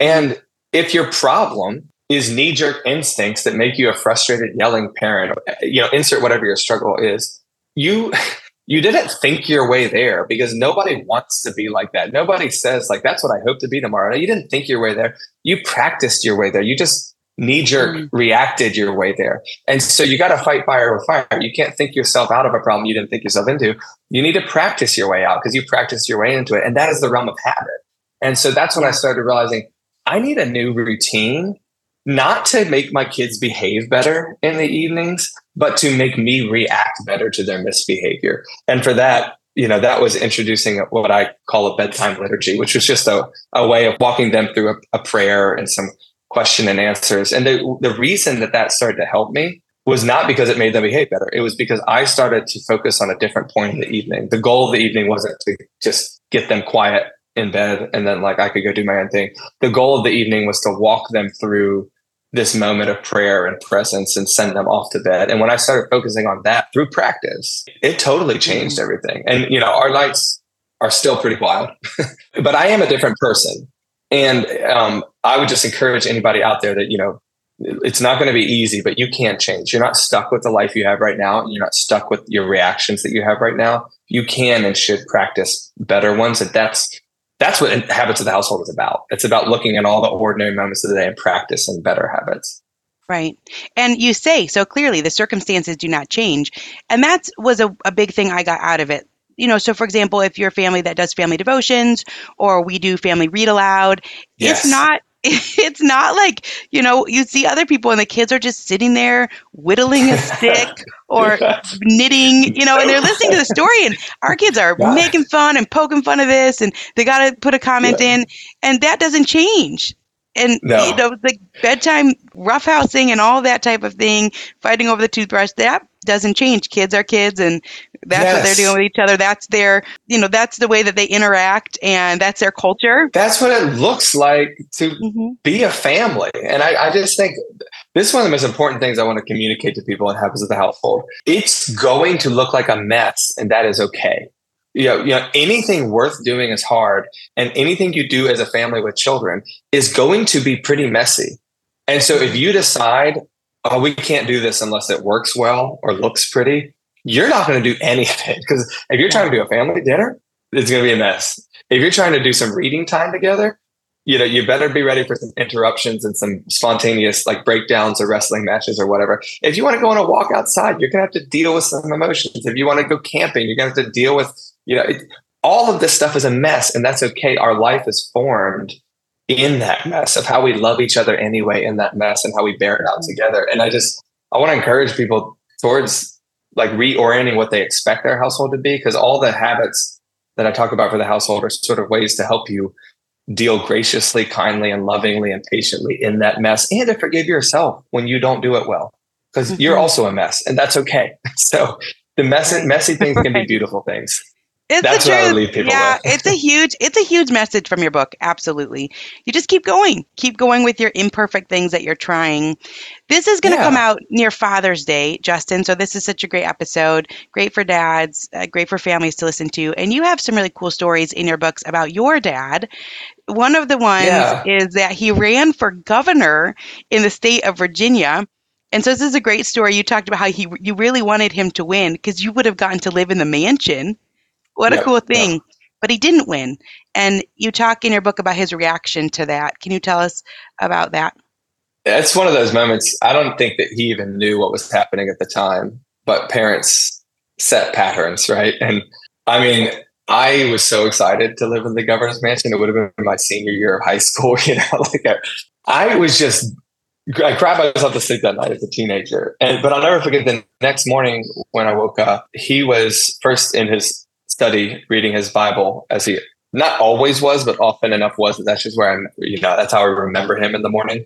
And if your problem is knee jerk instincts that make you a frustrated, yelling parent, you know, insert whatever your struggle is, you. You didn't think your way there because nobody wants to be like that. Nobody says like that's what I hope to be tomorrow. You didn't think your way there. You practiced your way there. You just knee jerk mm. reacted your way there. And so you got to fight fire with fire. You can't think yourself out of a problem you didn't think yourself into. You need to practice your way out because you practiced your way into it. And that is the realm of habit. And so that's when I started realizing I need a new routine, not to make my kids behave better in the evenings, but to make me react better to their misbehavior. And for that, you know, that was introducing what I call a bedtime liturgy, which was just a, a way of walking them through a, a prayer and some question and answers. And the, the reason that that started to help me was not because it made them behave better. It was because I started to focus on a different point in the evening. The goal of the evening wasn't to just get them quiet in bed and then like I could go do my own thing. The goal of the evening was to walk them through this moment of prayer and presence and send them off to bed. And when I started focusing on that through practice, it totally changed mm-hmm. everything. And, you know, our nights are still pretty wild, but I am a different person. And um, I would just encourage anybody out there that, you know, it's not going to be easy, but you can change. You're not stuck with the life you have right now. You're not stuck with your reactions that you have right now. You can and should practice better ones. And that's that's what habits of the household is about. It's about looking at all the ordinary moments of the day and practicing better habits. Right. And you say so clearly the circumstances do not change. And that was a, a big thing I got out of it. You know, so for example, if you're a family that does family devotions or we do family read aloud, yes. it's not it's not like you know you see other people and the kids are just sitting there whittling a stick or knitting you know and they're listening to the story and our kids are yeah. making fun and poking fun of this and they got to put a comment yeah. in and that doesn't change and no. you know the bedtime roughhousing and all that type of thing fighting over the toothbrush that doesn't change kids are kids and that's yes. what they're doing with each other that's their you know that's the way that they interact and that's their culture that's what it looks like to mm-hmm. be a family and I, I just think this is one of the most important things i want to communicate to people in habits of the household it's going to look like a mess and that is okay you know, you know, anything worth doing is hard, and anything you do as a family with children is going to be pretty messy. And so, if you decide, oh, we can't do this unless it works well or looks pretty, you're not going to do any of it. Because if you're trying to do a family dinner, it's going to be a mess. If you're trying to do some reading time together, you know, you better be ready for some interruptions and some spontaneous like breakdowns or wrestling matches or whatever. If you want to go on a walk outside, you're going to have to deal with some emotions. If you want to go camping, you're going to have to deal with you know, it, all of this stuff is a mess, and that's okay. Our life is formed in that mess of how we love each other anyway in that mess and how we bear it out together. And I just I want to encourage people towards like reorienting what they expect their household to be because all the habits that I talk about for the household are sort of ways to help you deal graciously, kindly, and lovingly and patiently in that mess and to forgive yourself when you don't do it well because mm-hmm. you're also a mess and that's okay. So the messy, messy things can be beautiful things. It's That's the truth. yeah, it's a huge it's a huge message from your book. Absolutely. You just keep going. Keep going with your imperfect things that you're trying. This is going to yeah. come out near Father's Day, Justin. So this is such a great episode. Great for dads, uh, great for families to listen to. And you have some really cool stories in your books about your dad. One of the ones yeah. is that he ran for governor in the state of Virginia. And so this is a great story. You talked about how he you really wanted him to win because you would have gotten to live in the mansion what a cool thing. But he didn't win. And you talk in your book about his reaction to that. Can you tell us about that? It's one of those moments. I don't think that he even knew what was happening at the time, but parents set patterns, right? And I mean, I was so excited to live in the governor's mansion. It would have been my senior year of high school. You know, like I, I was just I cried myself to sleep that night as a teenager. And but I'll never forget the next morning when I woke up, he was first in his study reading his Bible as he not always was, but often enough was that that's just where I'm, you know, that's how I remember him in the morning.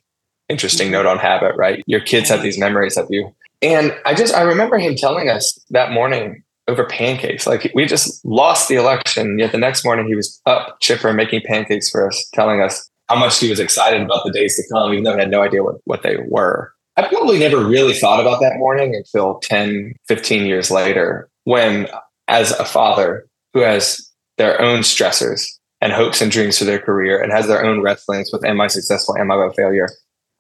Interesting note on habit, right? Your kids have these memories of you. And I just, I remember him telling us that morning over pancakes. Like we just lost the election. Yet the next morning he was up chipper making pancakes for us, telling us how much he was excited about the days to come, even though he had no idea what, what they were. I probably never really thought about that morning until 10, 15 years later when as a father who has their own stressors and hopes and dreams for their career and has their own wrestlings with am I successful, am I a failure?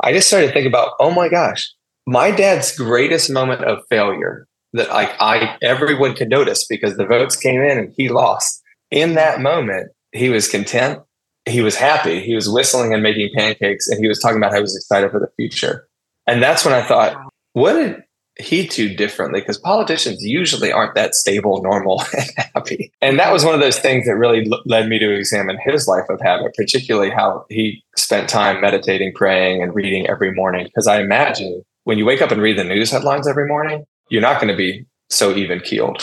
I just started to think about, oh my gosh, my dad's greatest moment of failure that like I everyone could notice because the votes came in and he lost. In that moment, he was content, he was happy, he was whistling and making pancakes, and he was talking about how he was excited for the future. And that's when I thought, what did he too differently because politicians usually aren't that stable, normal, and happy. And that was one of those things that really led me to examine his life of habit, particularly how he spent time meditating, praying, and reading every morning. Because I imagine when you wake up and read the news headlines every morning, you're not going to be so even keeled.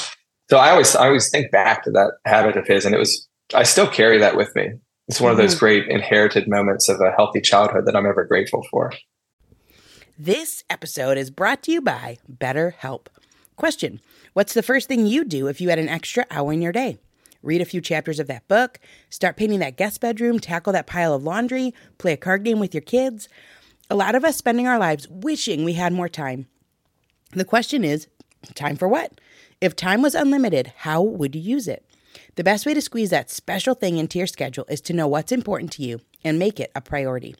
So I always, I always think back to that habit of his, and it was, I still carry that with me. It's one of those mm-hmm. great inherited moments of a healthy childhood that I'm ever grateful for. This episode is brought to you by BetterHelp. Question What's the first thing you do if you had an extra hour in your day? Read a few chapters of that book, start painting that guest bedroom, tackle that pile of laundry, play a card game with your kids. A lot of us spending our lives wishing we had more time. The question is time for what? If time was unlimited, how would you use it? The best way to squeeze that special thing into your schedule is to know what's important to you and make it a priority.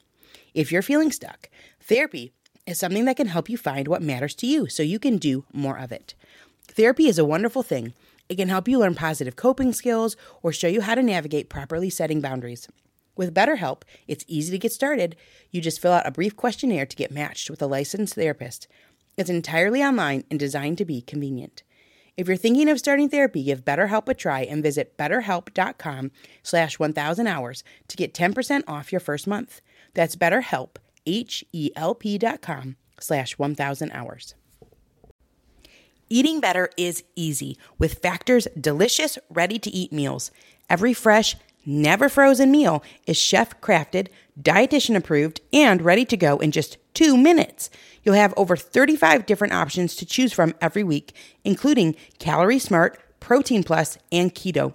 If you're feeling stuck, therapy is something that can help you find what matters to you so you can do more of it. Therapy is a wonderful thing. It can help you learn positive coping skills or show you how to navigate properly setting boundaries. With BetterHelp, it's easy to get started. You just fill out a brief questionnaire to get matched with a licensed therapist. It's entirely online and designed to be convenient. If you're thinking of starting therapy, give BetterHelp a try and visit betterhelp.com slash 1000 hours to get 10% off your first month. That's betterhelp, H-E-L-P dot com slash 1000 hours. Eating better is easy with Factor's delicious, ready-to-eat meals. Every fresh, never frozen meal is chef crafted, dietitian approved, and ready to go in just two minutes. You'll have over 35 different options to choose from every week, including Calorie Smart, Protein Plus, and Keto.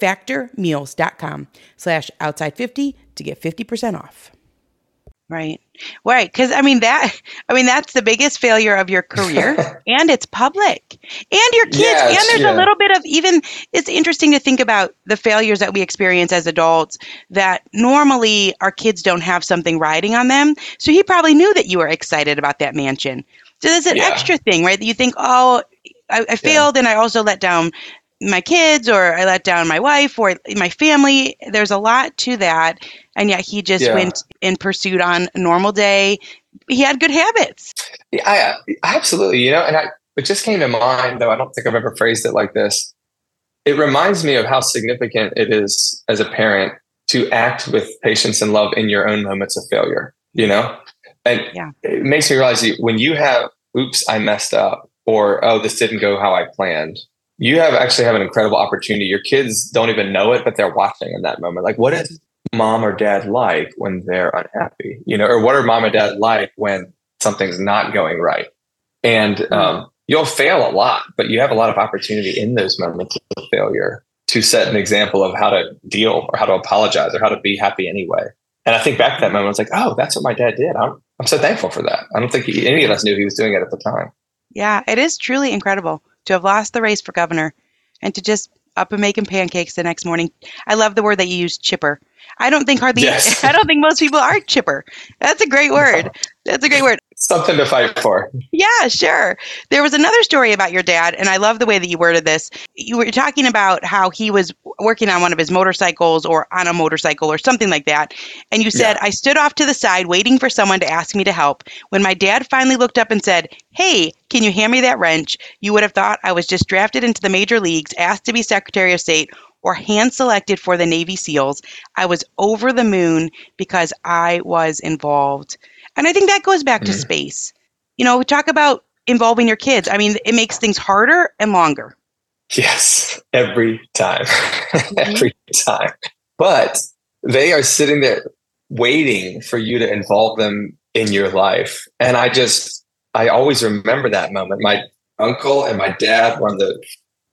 factormeals.com slash outside50 to get 50% off. Right. Right. Because I mean that I mean that's the biggest failure of your career and it's public. And your kids. Yes, and there's yeah. a little bit of even it's interesting to think about the failures that we experience as adults that normally our kids don't have something riding on them. So he probably knew that you were excited about that mansion. So there's an yeah. extra thing, right? That you think, oh, I, I failed yeah. and I also let down my kids or I let down my wife or my family. There's a lot to that. And yet he just yeah. went in pursuit on a normal day. He had good habits. Yeah, I, absolutely. You know, and I, it just came to mind, though I don't think I've ever phrased it like this. It reminds me of how significant it is as a parent to act with patience and love in your own moments of failure, you know? And yeah. it makes me realize when you have, oops, I messed up, or oh, this didn't go how I planned, you have actually have an incredible opportunity. Your kids don't even know it, but they're watching in that moment. Like, what is mom or dad like when they're unhappy? You know, or what are mom and dad like when something's not going right? And mm-hmm. um, you'll fail a lot, but you have a lot of opportunity in those moments of failure to set an example of how to deal or how to apologize or how to be happy anyway. And I think back to that moment, I was like, oh, that's what my dad did. I'm, I'm so thankful for that. I don't think he, any of us knew he was doing it at the time. Yeah, it is truly incredible to have lost the race for governor and to just up and making pancakes the next morning. I love the word that you used, chipper. I don't think hardly yes. I don't think most people are chipper. That's a great word. That's a great word. Something to fight for. Yeah, sure. There was another story about your dad, and I love the way that you worded this. You were talking about how he was working on one of his motorcycles or on a motorcycle or something like that. And you said, yeah. I stood off to the side waiting for someone to ask me to help. When my dad finally looked up and said, Hey, can you hand me that wrench? You would have thought I was just drafted into the major leagues, asked to be Secretary of State, or hand selected for the Navy SEALs. I was over the moon because I was involved. And I think that goes back mm-hmm. to space. You know, we talk about involving your kids. I mean, it makes things harder and longer. Yes, every time. Mm-hmm. every time. But they are sitting there waiting for you to involve them in your life. And I just, I always remember that moment. My uncle and my dad were on the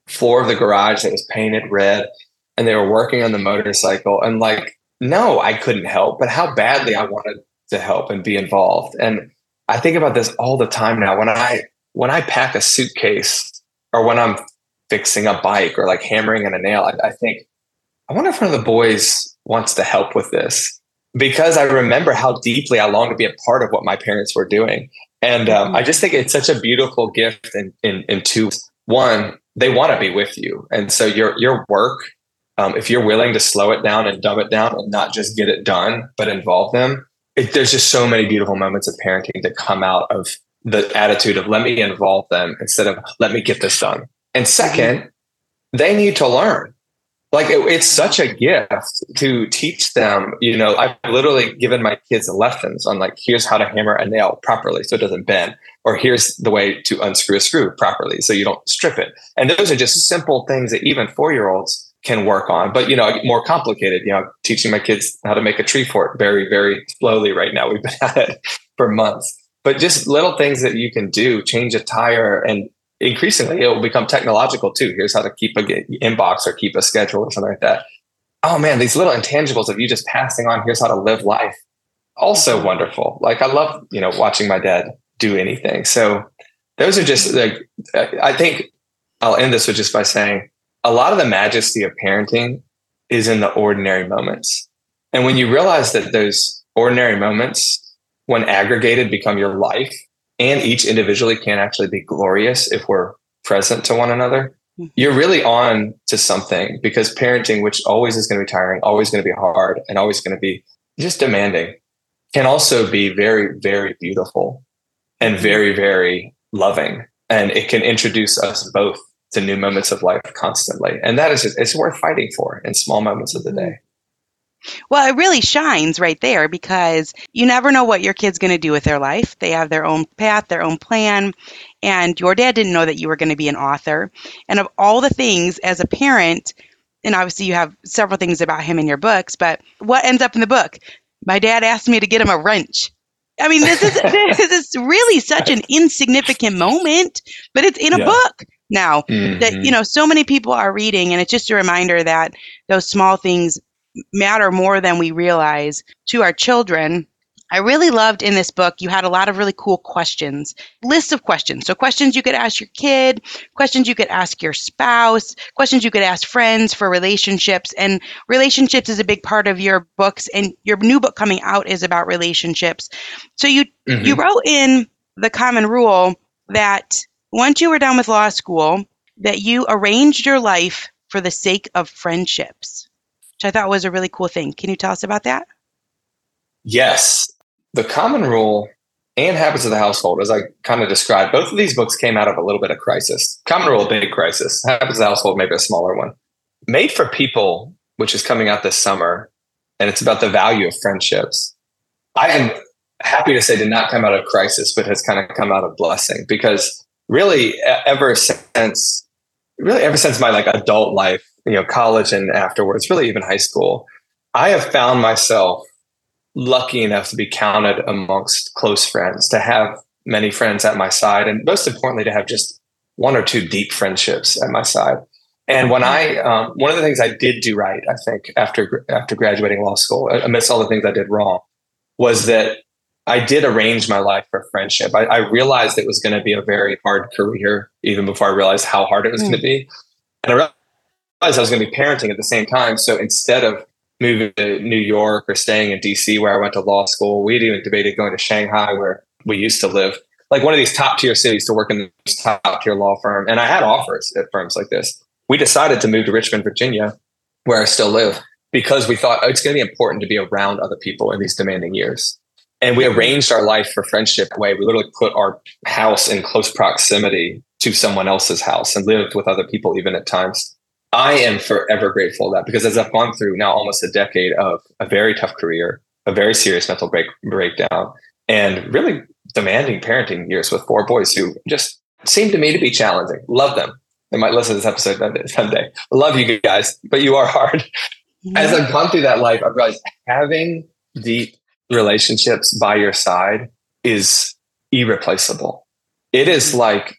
floor of the garage that was painted red and they were working on the motorcycle and like no i couldn't help but how badly i wanted to help and be involved. And i think about this all the time now. When i when i pack a suitcase or when i'm fixing a bike or like hammering in a nail I, I think i wonder if one of the boys wants to help with this. Because i remember how deeply i long to be a part of what my parents were doing. And um, i just think it's such a beautiful gift in, in, in two one, they want to be with you. And so your your work, um, if you're willing to slow it down and dumb it down and not just get it done, but involve them, it, there's just so many beautiful moments of parenting that come out of the attitude of let me involve them instead of let me get this done. And 2nd they need to learn. Like it, it's such a gift to teach them. You know, I've literally given my kids lessons on like, here's how to hammer a nail properly so it doesn't bend, or here's the way to unscrew a screw properly so you don't strip it. And those are just simple things that even four year olds can work on. But you know, more complicated. You know, teaching my kids how to make a tree fort very, very slowly right now. We've been at it for months. But just little things that you can do, change a tire, and increasingly it will become technological too. Here's how to keep a inbox or keep a schedule or something like that. Oh man, these little intangibles of you just passing on. Here's how to live life. Also mm-hmm. wonderful. Like I love you know watching my dad do anything. So those are just like I think I'll end this with just by saying a lot of the majesty of parenting is in the ordinary moments. And when you realize that those ordinary moments, when aggregated, become your life, and each individually can actually be glorious if we're present to one another, mm-hmm. you're really on to something because parenting, which always is going to be tiring, always going to be hard, and always going to be just demanding, can also be very, very beautiful and mm-hmm. very, very loving. And it can introduce us both to new moments of life constantly. And that is just, it's worth fighting for in small moments of the day. Well, it really shines right there because you never know what your kid's going to do with their life. They have their own path, their own plan. And your dad didn't know that you were going to be an author. And of all the things as a parent, and obviously you have several things about him in your books, but what ends up in the book? My dad asked me to get him a wrench. I mean, this is this is really such an insignificant moment, but it's in a yeah. book now mm-hmm. that you know so many people are reading and it's just a reminder that those small things matter more than we realize to our children I really loved in this book, you had a lot of really cool questions, lists of questions. So, questions you could ask your kid, questions you could ask your spouse, questions you could ask friends for relationships. And relationships is a big part of your books, and your new book coming out is about relationships. So, you, mm-hmm. you wrote in the common rule that once you were done with law school, that you arranged your life for the sake of friendships, which I thought was a really cool thing. Can you tell us about that? Yes. The common rule and habits of the household, as I kind of described, both of these books came out of a little bit of crisis. Common rule, a big crisis. Habits of the household, maybe a smaller one. Made for People, which is coming out this summer, and it's about the value of friendships. I am happy to say did not come out of crisis, but has kind of come out of blessing because really ever since really ever since my like adult life you know college and afterwards really even high school i have found myself lucky enough to be counted amongst close friends to have many friends at my side and most importantly to have just one or two deep friendships at my side and when i um, one of the things i did do right i think after after graduating law school amidst all the things i did wrong was that I did arrange my life for friendship. I, I realized it was going to be a very hard career, even before I realized how hard it was mm. going to be. And I realized I was going to be parenting at the same time. So instead of moving to New York or staying in DC, where I went to law school, we even debated going to Shanghai, where we used to live, like one of these top tier cities to work in this top tier law firm. And I had offers at firms like this. We decided to move to Richmond, Virginia, where I still live, because we thought oh, it's going to be important to be around other people in these demanding years and we arranged our life for friendship way. We literally put our house in close proximity to someone else's house and lived with other people even at times. I am forever grateful that because as I've gone through now almost a decade of a very tough career, a very serious mental break, breakdown, and really demanding parenting years with four boys who just seem to me to be challenging. Love them. They might listen to this episode someday. Love you guys, but you are hard. As I've gone through that life, I've realized having deep relationships by your side is irreplaceable. It is mm-hmm. like,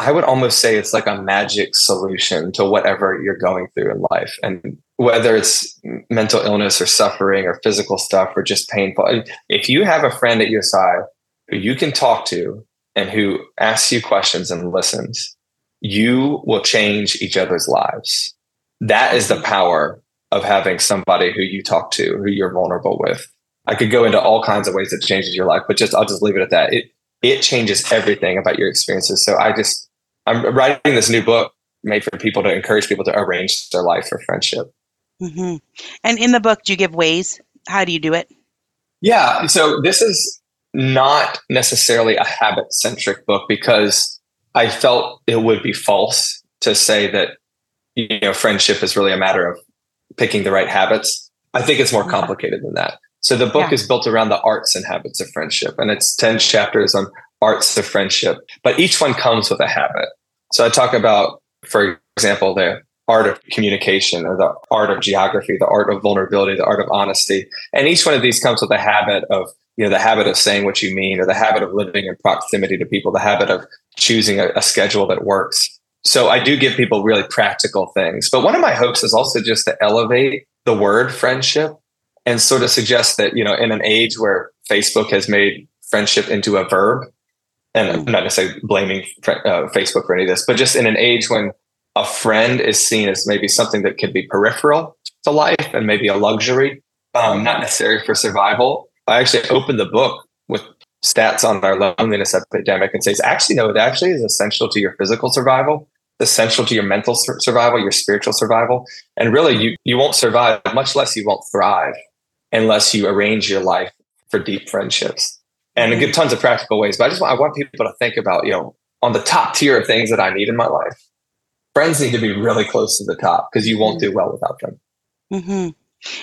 I would almost say it's like a magic solution to whatever you're going through in life. And whether it's mental illness or suffering or physical stuff or just painful, if you have a friend at your side who you can talk to and who asks you questions and listens, you will change each other's lives. That is the power of having somebody who you talk to, who you're vulnerable with. I could go into all kinds of ways that changes your life, but just I'll just leave it at that. It it changes everything about your experiences. So I just I'm writing this new book made for people to encourage people to arrange their life for friendship. Mm-hmm. And in the book, do you give ways? How do you do it? Yeah. So this is not necessarily a habit centric book because I felt it would be false to say that you know friendship is really a matter of picking the right habits. I think it's more complicated than that. So the book yeah. is built around the arts and habits of friendship, and it's 10 chapters on arts of friendship, but each one comes with a habit. So I talk about, for example, the art of communication or the art of geography, the art of vulnerability, the art of honesty. And each one of these comes with a habit of, you know, the habit of saying what you mean or the habit of living in proximity to people, the habit of choosing a, a schedule that works. So I do give people really practical things. But one of my hopes is also just to elevate the word friendship and sort of suggest that, you know, in an age where Facebook has made friendship into a verb, and I'm not necessarily blaming uh, Facebook for any of this, but just in an age when a friend is seen as maybe something that could be peripheral to life and maybe a luxury, um, not necessary for survival. I actually opened the book with stats on our loneliness epidemic and says, actually, no, it actually is essential to your physical survival, essential to your mental survival, your spiritual survival. And really, you, you won't survive, much less you won't thrive unless you arrange your life for deep friendships and give tons of practical ways. But I just want, I want people to think about, you know, on the top tier of things that I need in my life, friends need to be really close to the top because you won't do well without them. Mm-hmm.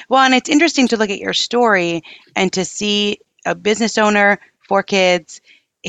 Well, and it's interesting to look at your story and to see a business owner, four kids,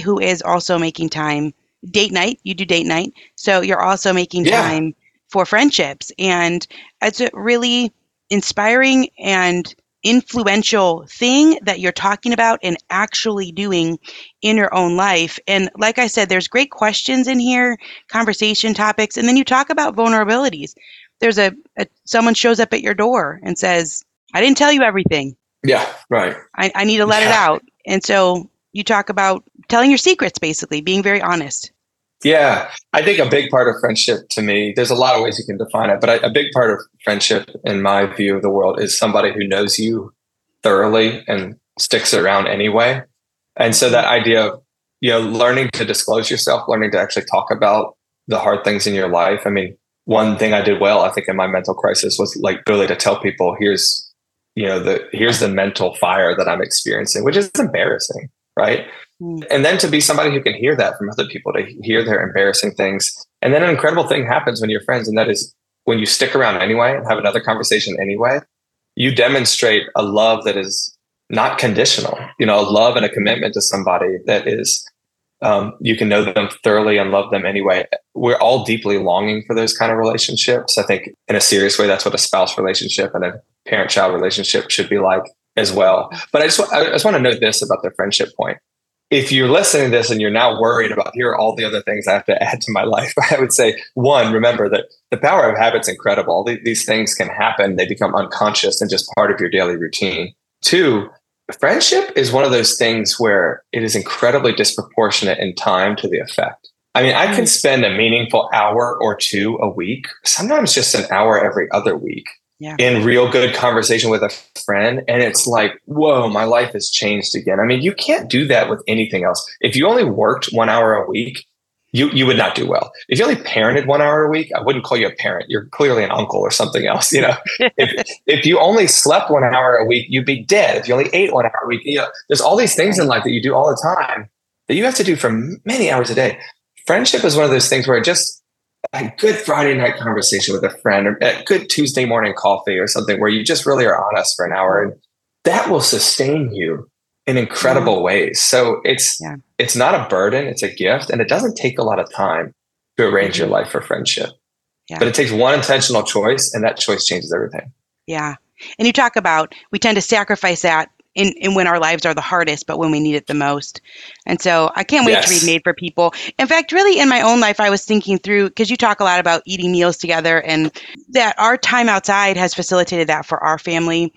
who is also making time. Date night, you do date night. So you're also making yeah. time for friendships. And it's really inspiring and influential thing that you're talking about and actually doing in your own life. And like I said, there's great questions in here, conversation topics, and then you talk about vulnerabilities. There's a, a someone shows up at your door and says, "I didn't tell you everything." Yeah, right. I, I need to let yeah. it out. And so you talk about telling your secrets, basically being very honest. Yeah, I think a big part of friendship to me, there's a lot of ways you can define it, but a big part of friendship, in my view of the world, is somebody who knows you thoroughly and sticks around anyway. And so that idea of, you know, learning to disclose yourself, learning to actually talk about the hard things in your life. I mean, one thing I did well, I think, in my mental crisis was like really to tell people, here's, you know, the here's the mental fire that I'm experiencing, which is embarrassing, right? Mm. And then to be somebody who can hear that from other people, to hear their embarrassing things. And then an incredible thing happens when you're friends, and that is when you stick around anyway and have another conversation anyway, you demonstrate a love that is not conditional, you know, a love and a commitment to somebody that is um, you can know them thoroughly and love them anyway. We're all deeply longing for those kind of relationships. I think in a serious way, that's what a spouse relationship and a parent child relationship should be like as well. But I just, I just want to note this about the friendship point if you're listening to this and you're now worried about here are all the other things I have to add to my life, I would say one, remember that the power of habit's incredible. These things can happen; they become unconscious and just part of your daily routine. Two, friendship is one of those things where it is incredibly disproportionate in time to the effect. I mean, I can mm. spend a meaningful hour or two a week, sometimes just an hour every other week yeah. in real good conversation with a friend. And it's like, whoa, my life has changed again. I mean, you can't do that with anything else. If you only worked one hour a week, you, you would not do well. If you only parented one hour a week, I wouldn't call you a parent. You're clearly an uncle or something else. You know, if, if you only slept one hour a week, you'd be dead. If you only ate one hour a week, you know, there's all these things in life that you do all the time that you have to do for many hours a day. Friendship is one of those things where it just a good Friday night conversation with a friend or a good Tuesday morning coffee or something where you just really are honest for an hour and that will sustain you in incredible yeah. ways. So it's yeah. it's not a burden, it's a gift and it doesn't take a lot of time to arrange mm-hmm. your life for friendship. Yeah. But it takes one intentional choice and that choice changes everything. Yeah. And you talk about we tend to sacrifice that in, in when our lives are the hardest, but when we need it the most. And so I can't wait yes. to read Made for People. In fact, really in my own life, I was thinking through because you talk a lot about eating meals together and that our time outside has facilitated that for our family.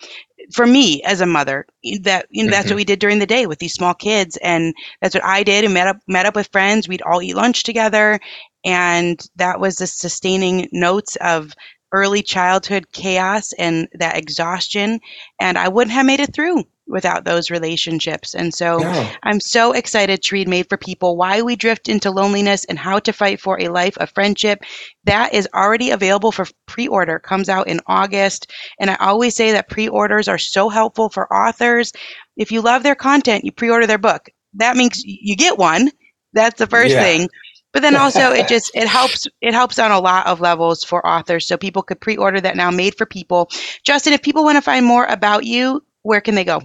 For me as a mother, that you know, that's mm-hmm. what we did during the day with these small kids, and that's what I did. And met up met up with friends. We'd all eat lunch together, and that was the sustaining notes of early childhood chaos and that exhaustion and i wouldn't have made it through without those relationships. And so yeah. I'm so excited to read Made for People Why We Drift into Loneliness and How to Fight for a Life of Friendship. That is already available for pre order, comes out in August. And I always say that pre orders are so helpful for authors. If you love their content, you pre order their book. That means you get one. That's the first yeah. thing but then also it just it helps it helps on a lot of levels for authors so people could pre-order that now made for people justin if people want to find more about you where can they go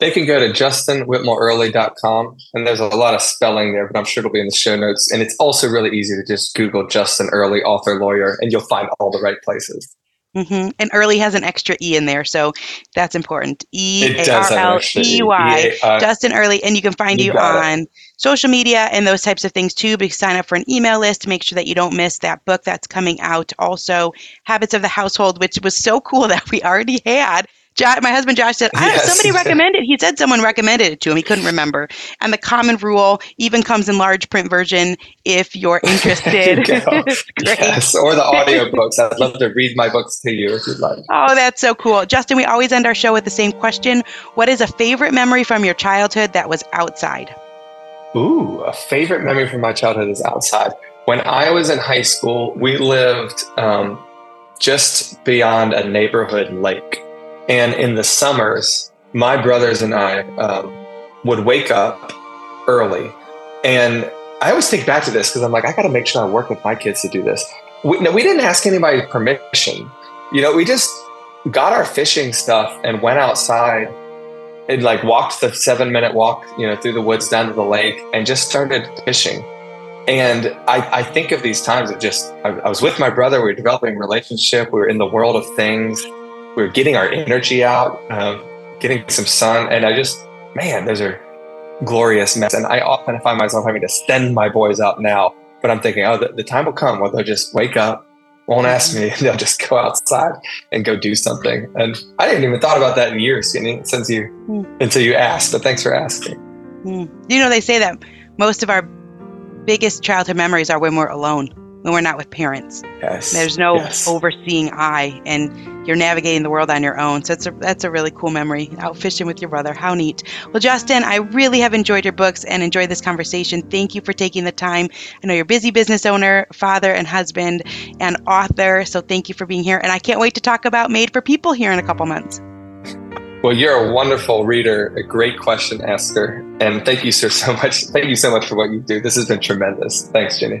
they can go to justinwhitmelearley.com and there's a lot of spelling there, but I'm sure it'll be in the show notes. And it's also really easy to just Google Justin Earley, author, lawyer, and you'll find all the right places. Mm-hmm. And early has an extra E in there, so that's important. E A R L E Y, Justin Earley. And you can find you, you on it. social media and those types of things too. But sign up for an email list to make sure that you don't miss that book that's coming out. Also, Habits of the Household, which was so cool that we already had Josh, my husband Josh said, I yes. somebody recommended. He said someone recommended it to him. He couldn't remember. And the common rule even comes in large print version if you're interested. you yes, or the audiobooks. I'd love to read my books to you if you'd like. Oh, that's so cool. Justin, we always end our show with the same question. What is a favorite memory from your childhood that was outside? Ooh, a favorite memory from my childhood is outside. When I was in high school, we lived um, just beyond a neighborhood lake. And in the summers, my brothers and I um, would wake up early. And I always think back to this because I'm like, I got to make sure I work with my kids to do this. We, no, we didn't ask anybody permission. You know, we just got our fishing stuff and went outside and like walked the seven minute walk, you know, through the woods down to the lake and just started fishing. And I, I think of these times of just, I, I was with my brother, we were developing a relationship, we were in the world of things we were getting our energy out, um, getting some sun, and I just, man, those are glorious mess. And I often find myself having to send my boys out now, but I'm thinking, oh, the, the time will come where they'll just wake up, won't ask me, they'll just go outside and go do something. And I didn't even thought about that in years since you mm. until you asked. But thanks for asking. Mm. You know, they say that most of our biggest childhood memories are when we're alone when we're not with parents. Yes. There's no yes. overseeing eye and you're navigating the world on your own. So it's a, that's a really cool memory. Out fishing with your brother. How neat. Well, Justin, I really have enjoyed your books and enjoyed this conversation. Thank you for taking the time. I know you're a busy business owner, father and husband, and author. So thank you for being here. And I can't wait to talk about Made for People here in a couple months. Well, you're a wonderful reader, a great question asker, and thank you, sir, so much. Thank you so much for what you do. This has been tremendous. Thanks, Ginny.